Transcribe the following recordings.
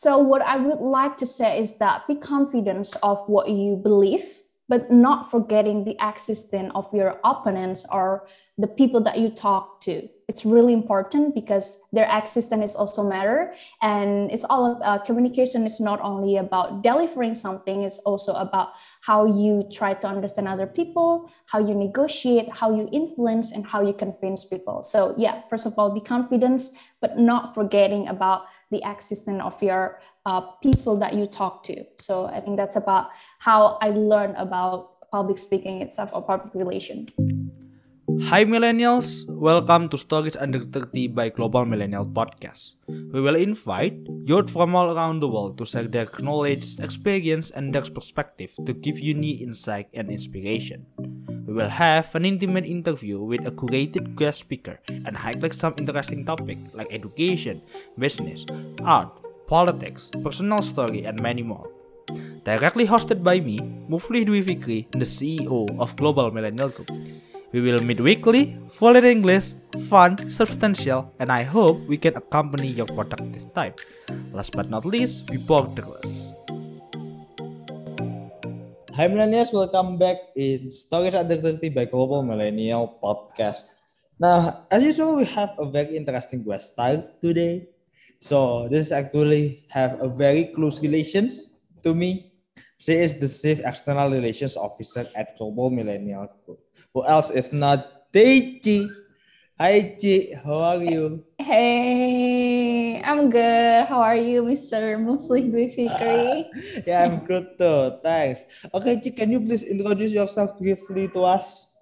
So, what I would like to say is that be confident of what you believe, but not forgetting the existence of your opponents or the people that you talk to. It's really important because their existence is also matter, and it's all uh, communication is not only about delivering something; it's also about how you try to understand other people, how you negotiate, how you influence, and how you convince people. So, yeah, first of all, be confident, but not forgetting about the existence of your uh, people that you talk to. So I think that's about how I learned about public speaking itself or public relation. Hi millennials, welcome to Stories Under 30 by Global Millennial Podcast. We will invite youth from all around the world to share their knowledge, experience, and their perspective to give you new insight and inspiration. We will have an intimate interview with a curated guest speaker and highlight some interesting topics like education, business, art, politics, personal story, and many more. Directly hosted by me, Mufli Dwi Fikri, the CEO of Global Millennial Group. We will meet weekly, full in English, fun, substantial, and I hope we can accompany your productive time. Last but not least, we both the Hi millennials, welcome back in Stories Under 30 by Global Millennial Podcast. Now, as usual, we have a very interesting guest today. So this actually have a very close relations to me. She is the Chief External Relations Officer at Global Millennial Group. Who else is not Deici? Hi Chi, how are you? Hey, I'm good. How are you, Mr. Mufli Dwi Fikri? yeah, I'm good too. Thanks. Okay, Chi, can you please introduce yourself briefly to us?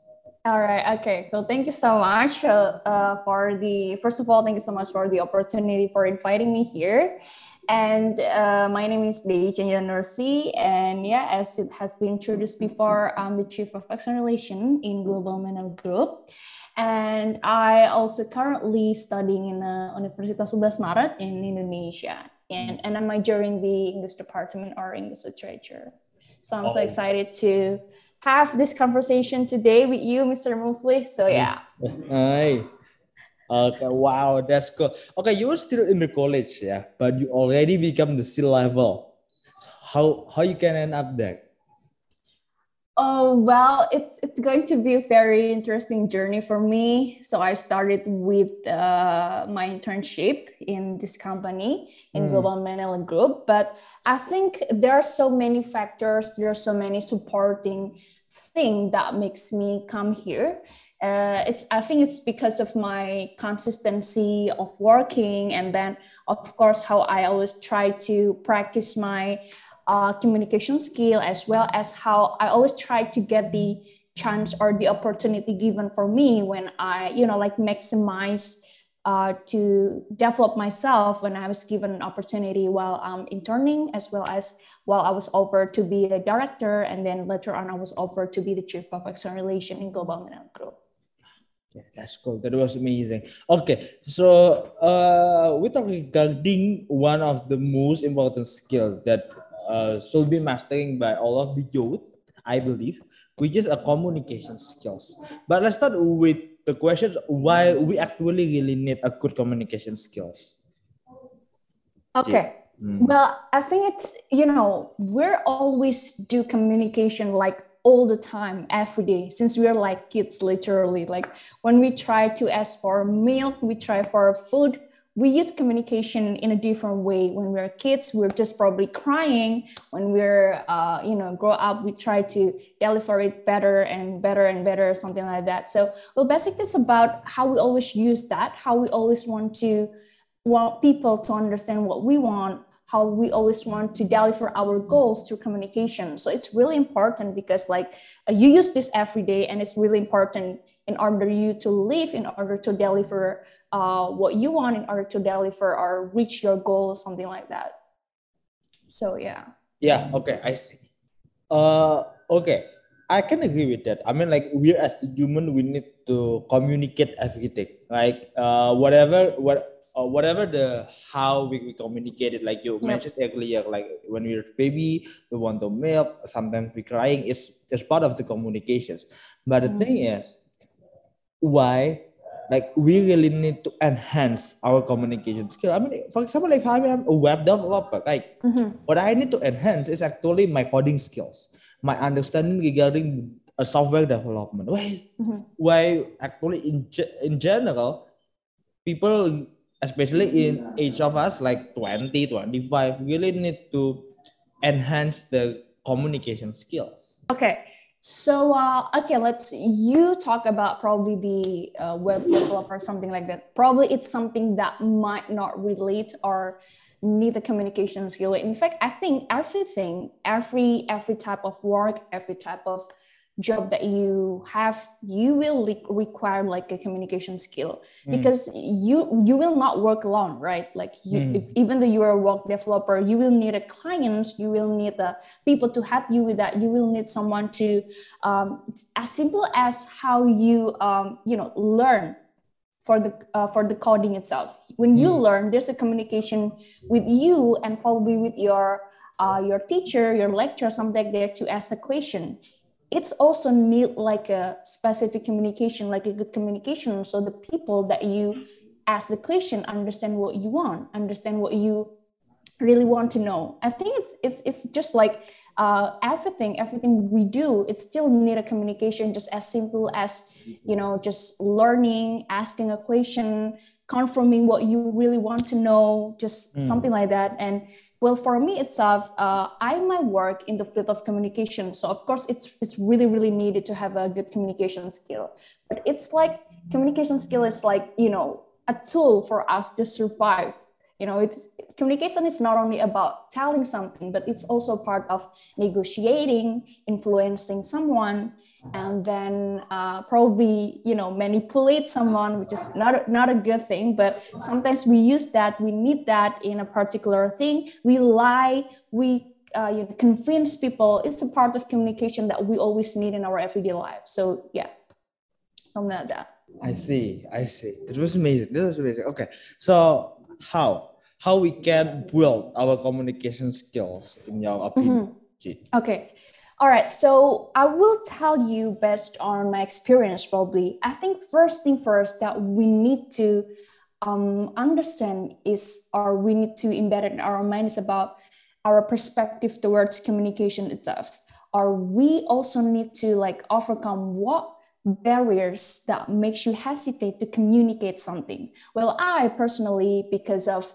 All right. Okay. So thank you so much uh, uh, for the first of all, thank you so much for the opportunity for inviting me here. And uh, my name is Deici Nursy, and yeah, as it has been introduced before, I'm the Chief of External Relation in Global Millennial Group. And I also currently studying in the Universitas 11 Maret in Indonesia. And, and I'm majoring the English department or English literature. So I'm oh. so excited to have this conversation today with you, Mr. Mufli. So mm. yeah. Hi. Okay, wow, that's cool. Okay, you were still in the college, yeah, but you already become the C level. So how how you can end up there? Oh well, it's it's going to be a very interesting journey for me. So I started with uh, my internship in this company in mm. Global Millennial Group, but I think there are so many factors. There are so many supporting thing that makes me come here. Uh, it's I think it's because of my consistency of working, and then of course how I always try to practice my uh, communication skill as well as how I always try to get the chance or the opportunity given for me when I, you know, like maximize uh, to develop myself when I was given an opportunity while I'm interning as well as while I was offered to be a director and then later on I was offered to be the chief of external relation in Global Millennial Group. Yeah, that's cool. That was amazing. Okay, so uh, we talk regarding one of the most important skill that uh, should be mastering by all of the youth, I believe, which is a communication skills. But let's start with the question why we actually really need a good communication skills. Okay. Mm. Well, I think it's, you know, we're always do communication like all the time, every day, since we're like kids, literally. Like when we try to ask for milk, we try for food, we use communication in a different way. When we're kids we're just probably crying. When we're uh, you know grow up we try to deliver it better and better and better something like that. So well basically it's about how we always use that how we always want to want people to understand what we want how we always want to deliver our goals through communication. So it's really important because like uh, you use this every day and it's really important in order you to live in order to deliver uh, what you want in order to deliver or reach your goal, something like that. So yeah. Yeah. Okay. I see. Uh. Okay. I can agree with that. I mean, like we as human, we need to communicate everything. Like uh, whatever what. Uh, whatever the how we, we communicate it, like you yep. mentioned earlier, like when we're baby, we want to milk, sometimes we crying, it's, it's part of the communications. But the mm. thing is, why like we really need to enhance our communication skill. I mean, for example, if I am a web developer, like Mhm. what I need to enhance is actually my coding skills, my understanding regarding a software development. Why, Mhm. why actually in in general, people, especially in age of us like 20, 25, really need to enhance the communication skills. Okay. So uh, okay, let's you talk about probably the uh, web developer or something like that. Probably it's something that might not relate or need a communication skill. In fact, I think everything, every every type of work, every type of job that you have, you will re- require like a communication skill because you you will not work alone, right? Like you, Mm. if, even though you are a web developer, you will need a clients, you will need the people to help you with that. You will need someone to um, as simple as how you um, you know learn for the uh, for the coding itself. When you Mm. learn, there's a communication with you and probably with your uh, your teacher, your lecturer, something like that to ask the question. It's also need like a specific communication, like a good communication, so the people that you ask the question understand what you want, understand what you really want to know. I think it's it's it's just like uh, everything everything we do. It still need a communication, just as simple as you know, just learning, asking a question, confirming what you really want to know, just Mm. something like that. And well, for me itself, uh, I might work in the field of communication, so of course it's it's really really needed to have a good communication skill. But it's like communication skill is like you know a tool for us to survive you know it's communication is not only about telling something but it's also part of negotiating influencing someone and then uh, probably you know manipulate someone which is not not a good thing but sometimes we use that we need that in a particular thing we lie we uh, you know, convince people it's a part of communication that we always need in our everyday life so yeah something like that I see. I see. That was amazing. That was amazing. Okay. So how how we can build our communication skills in your opinion? Ji? Okay. All right. So I will tell you based on my experience, probably. I think first thing first that we need to um, understand is, or we need to embed it in our mind is about our perspective towards communication itself. Or we also need to like overcome what barriers that makes you hesitate to communicate something. Well, I personally, because of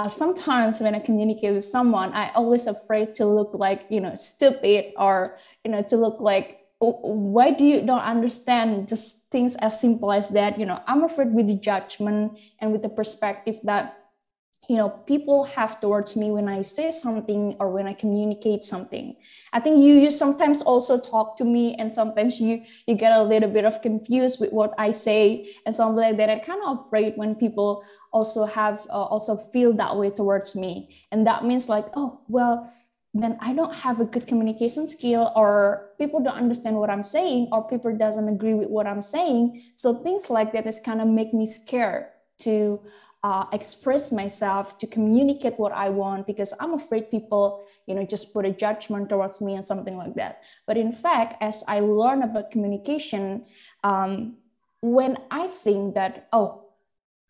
uh, sometimes when I communicate with someone, I always afraid to look like you know stupid or you know to look like "Oh, why do you don't understand just things as simple as that? You know, I'm afraid with the judgment and with the perspective that you know people have towards me when I say something or when I communicate something. I think you you sometimes also talk to me and sometimes you you get a little bit of confused with what I say and something like that. I'm kind of afraid when people also have uh, also feel that way towards me. And that means like oh well then i don't have a good communication skill or people don't understand what i'm saying or people doesn't agree with what i'm saying. So things like that is kind of make me scared to uh, express myself to communicate what i want because i'm afraid people you know just put a judgment towards me and something like that. But in fact as i learn about communication um, when i think that oh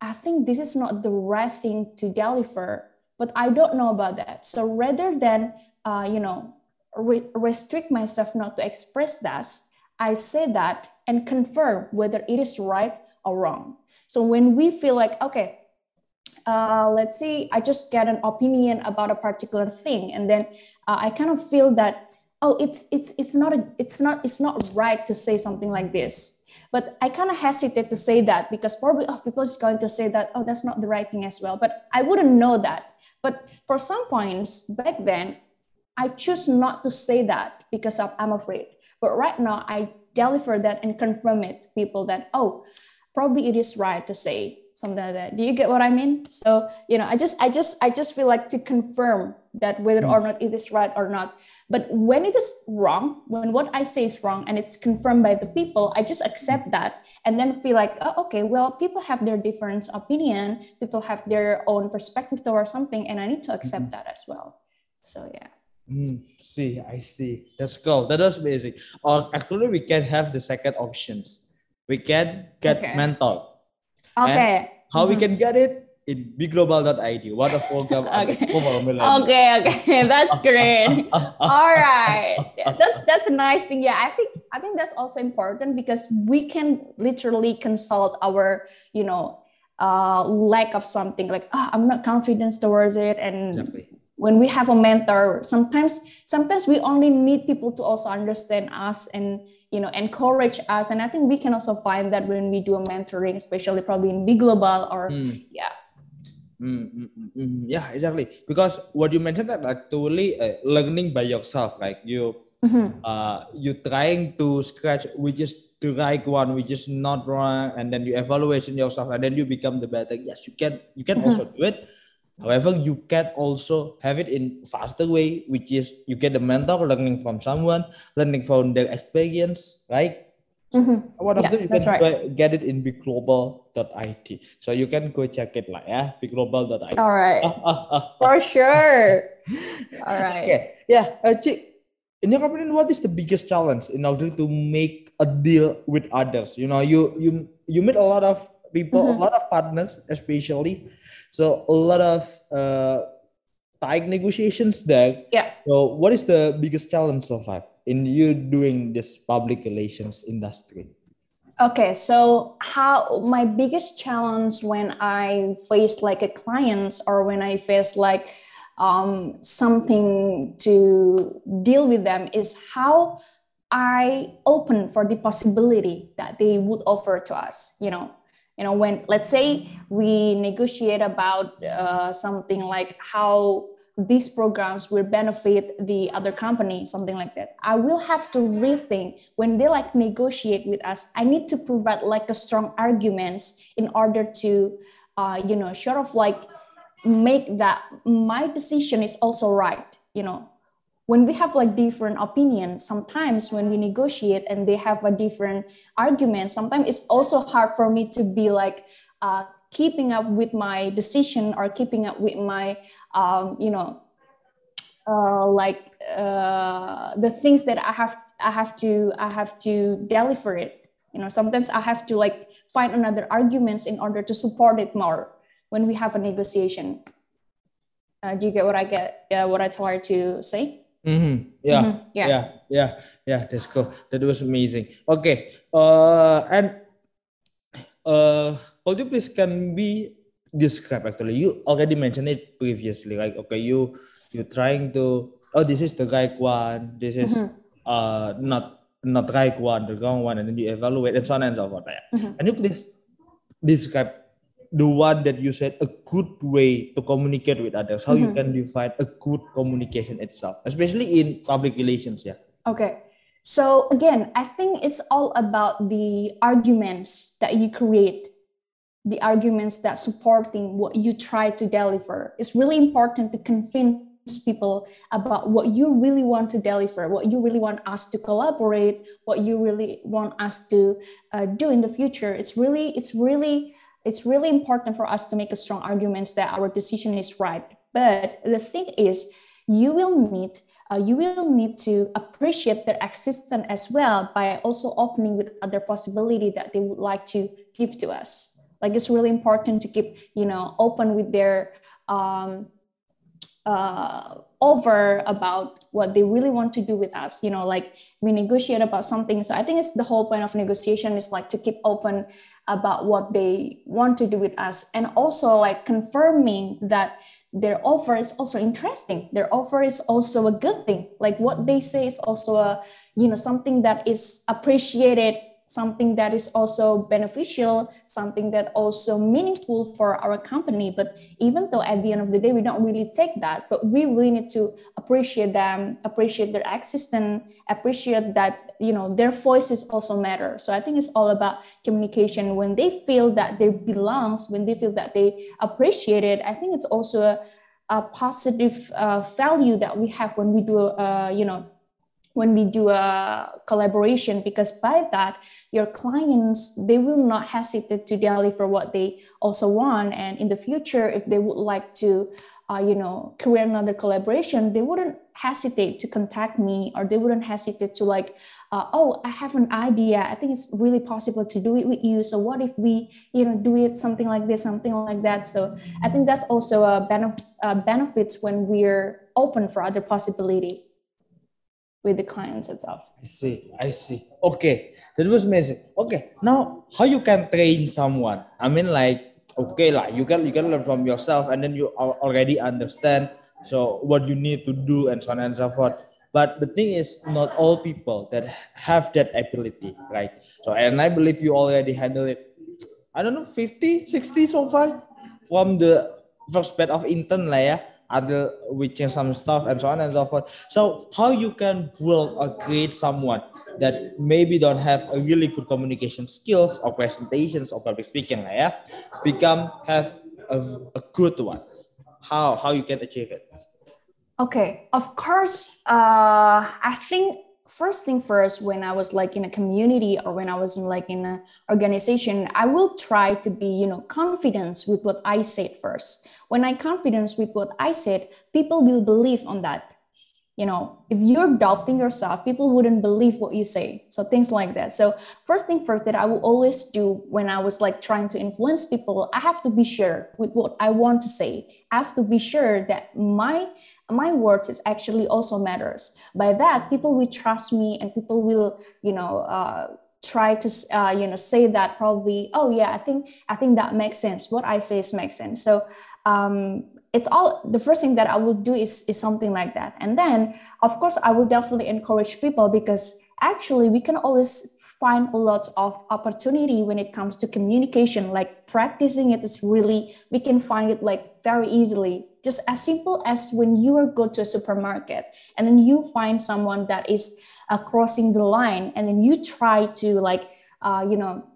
I think this is not the right thing to deliver, but I don't know about that. So rather than, uh, you know, re- restrict myself not to express that, I say that and confirm whether it is right or wrong. So when we feel like, okay, uh, let's say I just get an opinion about a particular thing, and then uh, I kind of feel that, oh, it's it's it's not a it's not it's not right to say something like this but I kind of hesitate to say that because probably oh people is going to say that oh that's not the right thing as well. But I wouldn't know that. But for some points back then, I choose not to say that because of, I'm afraid. But right now I deliver that and confirm it to people that oh probably it is right to say something like that. Do you get what I mean? So you know I just I just I just feel like to confirm that whether hmm. or not it is right or not. But when it is wrong, when what I say is wrong and it's confirmed by the people, I just accept that and then feel like, oh, okay, well, people have their different opinion, people have their own perspective towards something, and I need to accept that as well. So yeah. Mm, see, I see. That's cool. That was basic. Or actually, we can have the second options. We can get Okay. mentor. Okay. How we Mhm. can get it in bigglobal.id. What a program Okay. Okay, okay, that's great. All right, that's that's a nice thing. Yeah, I think I think that's also important because we can literally consult our, you know, uh, lack of something like oh, I'm not confident towards it, and Exactly. when we have a mentor, sometimes sometimes we only need people to also understand us and you know encourage us, and I think we can also find that when we do a mentoring, especially probably in Big Global or Hmm. yeah. Mm, mm, mm, mm. Yeah, exactly. Because what you mentioned that like totally uh, learning by yourself, like you Mhm. uh you trying to scratch which is the right one, which is not wrong, and then you evaluation yourself, and then you become the better. Yes, you can you can also do it. However, you can also have it in faster way, which is you get a mentor learning from someone, learning from their experience, right? Mhm. One of Yeah, them you can right. get it in bigglobal.id. So you can go check it lah ya, bigglobal.id. All right. Ah, ah, ah. For sure. All right. Okay, yeah, uh, Cik, in your opinion, what is the biggest challenge in order to make a deal with others? You know, you you you meet a lot of people, a Mhm. lot of partners, especially. So a lot of uh, tight negotiations there. Yeah. So what is the biggest challenge so far in you doing this public relations industry? Okay, so how my biggest challenge when I face like a clients or when I face like um, something to deal with them is how I open for the possibility that they would offer to us. You know, you know when let's say we negotiate about uh, something like how these programs will benefit the other company something like that. I will have to rethink when they like negotiate with us. I need to provide like a strong arguments in order to uh, you know sort of like make that my decision is also right you know. When we have like different opinions sometimes when we negotiate and they have a different argument sometimes it's also hard for me to be like uh, keeping up with my decision or keeping up with my um, you know uh, like uh, the things that i have i have to i have to deliver it. You know sometimes i have to like find another arguments in order to support it more when we have a negotiation. Uh, do you get what i get yeah what i try to say? Mhm, Yeah. Mhm, yeah. yeah. Yeah. Yeah. That's cool. That was amazing. Okay. Uh and uh could you please can be describe actually you already mentioned it previously like okay you you trying to oh this is the right one this is Mhm. uh not not right one the wrong one and then you evaluate and so on and so forth yeah. Mhm. can you please describe the one that you said a good way to communicate with others how you Mhm. can define a good communication itself especially in public relations yeah Okay. So again, I think it's all about the arguments that you create, the arguments that supporting what you try to deliver. It's really important to convince people about what you really want to deliver, what you really want us to collaborate, what you really want us to uh, do in the future. It's really, it's really, it's really important for us to make a strong arguments that our decision is right. But the thing is, you will need uh, you will need to appreciate their existence as well by also opening with other possibility that they would like to give to us like it's really important to keep you know open with their um, uh, over about what they really want to do with us. You know like we negotiate about something. So i think it's the whole point of negotiation is like to keep open about what they want to do with us. And also like confirming that their offer is also interesting. Their offer is also a good thing. Like what they say is also a you know something that is appreciated something that is also beneficial something that also meaningful for our company. But even though at the end of the day we don't really take that but we really need to appreciate them appreciate their existence appreciate that you know their voices also matter. So i think it's all about communication. When they feel that they belongs when they feel that they appreciate it i think it's also a, a positive uh, value that we have when we do uh, you know when we do a collaboration because by that your clients they will not hesitate to deliver what they also want. And in the future if they would like to uh, you know create another collaboration they wouldn't hesitate to contact me or they wouldn't hesitate to like uh, oh i have an idea. I think it's really possible to do it with you. So what if we you know do it something like this something like that? So i think that's also a benefit uh, benefits when we're open for other possibility with the clients itself. I see i see. Okay that was amazing. Okay now how you can train someone? I mean like okay like you can you can learn from yourself and then you already understand so what you need to do and so on and so forth. But the thing is not all people that have that ability right? So and i believe you already handle it i don't know 50 60 so far from the first batch of intern lah ya other which some stuff and so on and so forth so how you can build or create someone that maybe don't have a really good communication skills or presentations or public speaking lah ya become have a, a good one how how you can achieve it Okay, of course. Uh, I think first thing first, when I was like in a community or when I was in like in an organization, I will try to be, you know, confidence with what I said first. When I confidence with what I said, people will believe on that. You know if you're doubting yourself people wouldn't believe what you say. So things like that. So first thing first that i will always do when i was like trying to influence people i have to be sure with what i want to say. I have to be sure that my my words is actually also matters. By that people will trust me and people will you know uh, try to uh, you know say that probably oh yeah i think i think that makes sense. What i say is makes sense. So um, it's all the first thing that I will do is, is something like that. And then, of course, I will definitely encourage people because actually we can always find a lot of opportunity when it comes to communication. Like practicing it is really, we can find it like very easily. Just as simple as when you are go to a supermarket and then you find someone that is uh, crossing the line and then you try to like, uh, you know,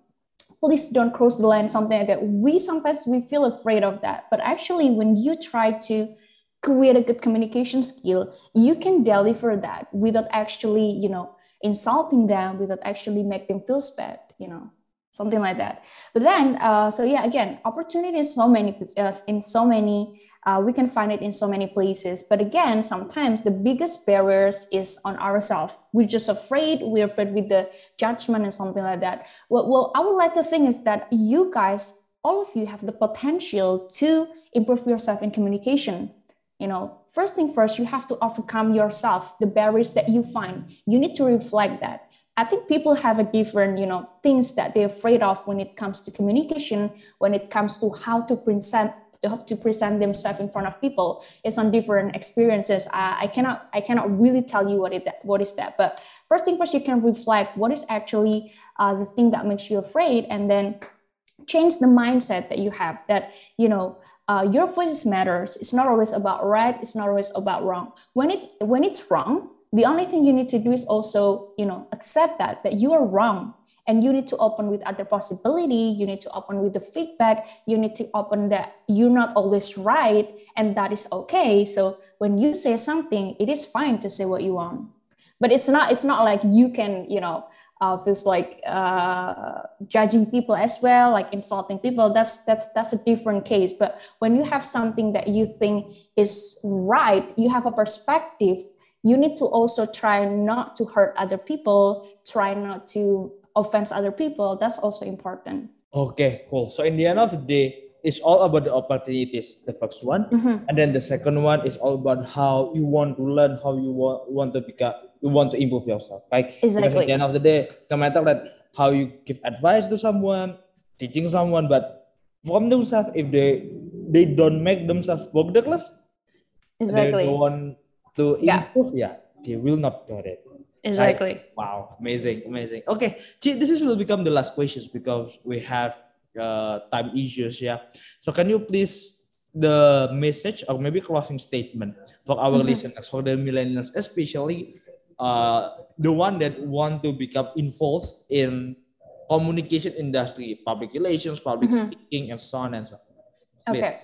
please don't cross the line something like that we sometimes we feel afraid of that but actually when you try to create a good communication skill you can deliver that without actually you know insulting them without actually make them feel bad you know something like that but then uh, so yeah again opportunities so many uh, in so many uh, we can find it in so many places. But again, sometimes the biggest barriers is on ourselves. We're just afraid. We're afraid with the judgment and something like that. Well, well, I would like to think is that you guys, all of you, have the potential to improve yourself in communication. You know, first thing first, you have to overcome yourself, the barriers that you find. You need to reflect that. I think people have a different, you know, things that they're afraid of when it comes to communication, when it comes to how to present have to present themselves in front of people it's on different experiences I, I cannot i cannot really tell you what it what is that but first thing first you can reflect what is actually uh, the thing that makes you afraid and then change the mindset that you have that you know uh, your voice matters. It's not always about right it's not always about wrong. When it when it's wrong the only thing you need to do is also you know accept that that you are wrong. And you need to open with other possibility you need to open with the feedback you need to open that you're not always right and that is okay. So when you say something it is fine to say what you want. But it's not it's not like you can you know uh, feels like uh, judging people as well like insulting people that's that's that's a different case. But when you have something that you think is right you have a perspective you need to also try not to hurt other people try not to offense other people. That's also important. Okay cool. So in the end of the day it's all about the opportunities the first one. Mm-hmm. and then the second one is all about how you want to learn how you want, want to become you want to improve yourself like exactly. at the end of the day no matter that how you give advice to someone teaching someone but from themselves if they they don't make themselves work the class exactly they want to improve yeah. yeah they will not get it Exactly. wow, amazing, amazing. Okay, this is will become the last questions because we have uh, time issues. Yeah. So can you please the message or maybe closing statement for our mm-hmm. listeners, for the millennials, especially uh, the one that want to become involved in communication industry, public relations, public mm-hmm. speaking, and so on and so on. Okay.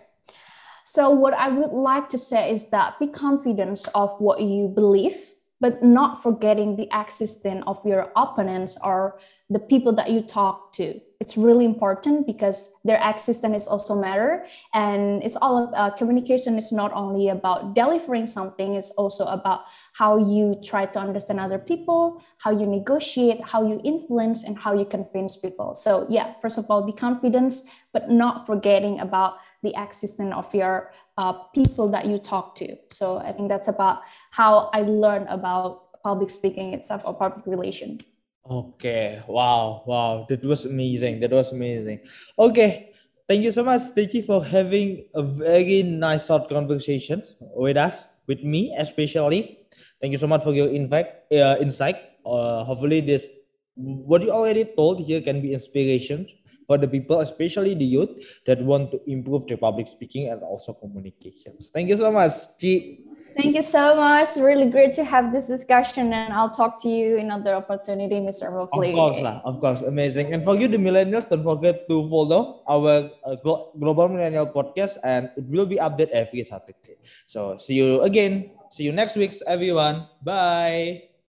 So what I would like to say is that be confident of what you believe but not forgetting the existence of your opponents or the people that you talk to. It's really important because their existence is also matter. And it's all uh, communication is not only about delivering something it's also about how you try to understand other people how you negotiate how you influence and how you convince people. So yeah first of all be confident but not forgetting about the existence of your uh, people that you talk to so i think that's about how i learned about public speaking itself or public relation Okay. Wow. Wow. That was amazing. That was amazing. Okay. Thank you so much, Deici, for having a very nice short conversation with us, with me especially. Thank you so much for your insight. Uh, insight. Uh, hopefully, this what you already told here can be inspiration for the people, especially the youth that want to improve their public speaking and also communications. Thank you so much, Chi. Thank you so much. Really great to have this discussion, and I'll talk to you in another opportunity, Mr. Hopefully. Of course, lah. Of course, amazing. And for you, the millennials, don't forget to follow our uh, Global Millennial Podcast, and it will be updated every Saturday. So see you again. See you next week, everyone. Bye.